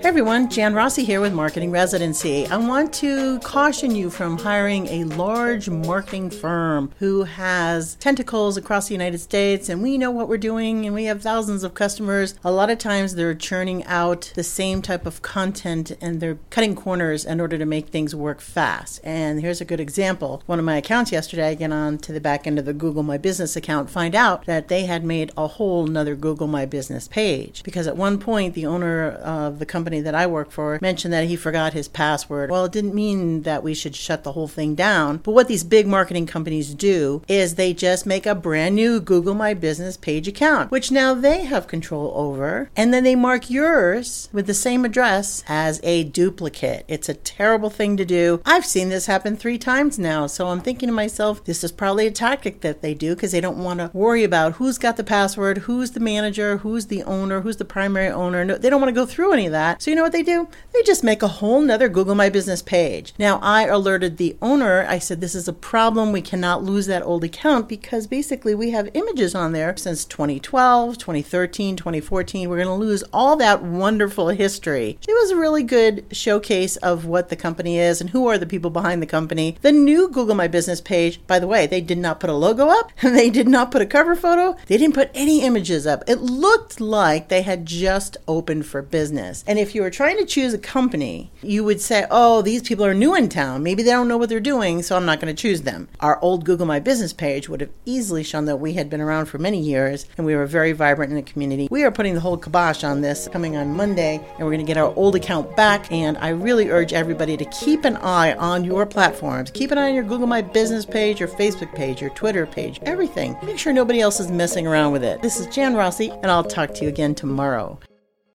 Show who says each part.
Speaker 1: Hey everyone, Jan Rossi here with Marketing Residency. I want to caution you from hiring a large marketing firm who has tentacles across the United States and we know what we're doing and we have thousands of customers. A lot of times they're churning out the same type of content and they're cutting corners in order to make things work fast. And here's a good example. One of my accounts yesterday, I get on to the back end of the Google My Business account, find out that they had made a whole nother Google My Business page because at one point the owner of the company company that I work for mentioned that he forgot his password. Well, it didn't mean that we should shut the whole thing down. But what these big marketing companies do is they just make a brand new Google My Business page account, which now they have control over. And then they mark yours with the same address as a duplicate. It's a terrible thing to do. I've seen this happen three times now. So I'm thinking to myself, this is probably a tactic that they do because they don't want to worry about who's got the password, who's the manager, who's the owner, who's the primary owner. No, they don't want to go through any of that. So you know what they do? They just make a whole nother Google My Business page. Now I alerted the owner. I said, this is a problem. We cannot lose that old account because basically we have images on there since 2012, 2013, 2014. We're going to lose all that wonderful history. It was a really good showcase of what the company is and who are the people behind the company. The new Google My Business page, by the way, they did not put a logo up they did not put a cover photo. They didn't put any images up. It looked like they had just opened for business. And if if you were trying to choose a company, you would say, oh, these people are new in town. Maybe they don't know what they're doing, so I'm not going to choose them. Our old Google My Business page would have easily shown that we had been around for many years and we were very vibrant in the community. We are putting the whole kibosh on this coming on Monday, and we're going to get our old account back. And I really urge everybody to keep an eye on your platforms. Keep an eye on your Google My Business page, your Facebook page, your Twitter page, everything. Make sure nobody else is messing around with it. This is Jan Rossi, and I'll talk to you again tomorrow.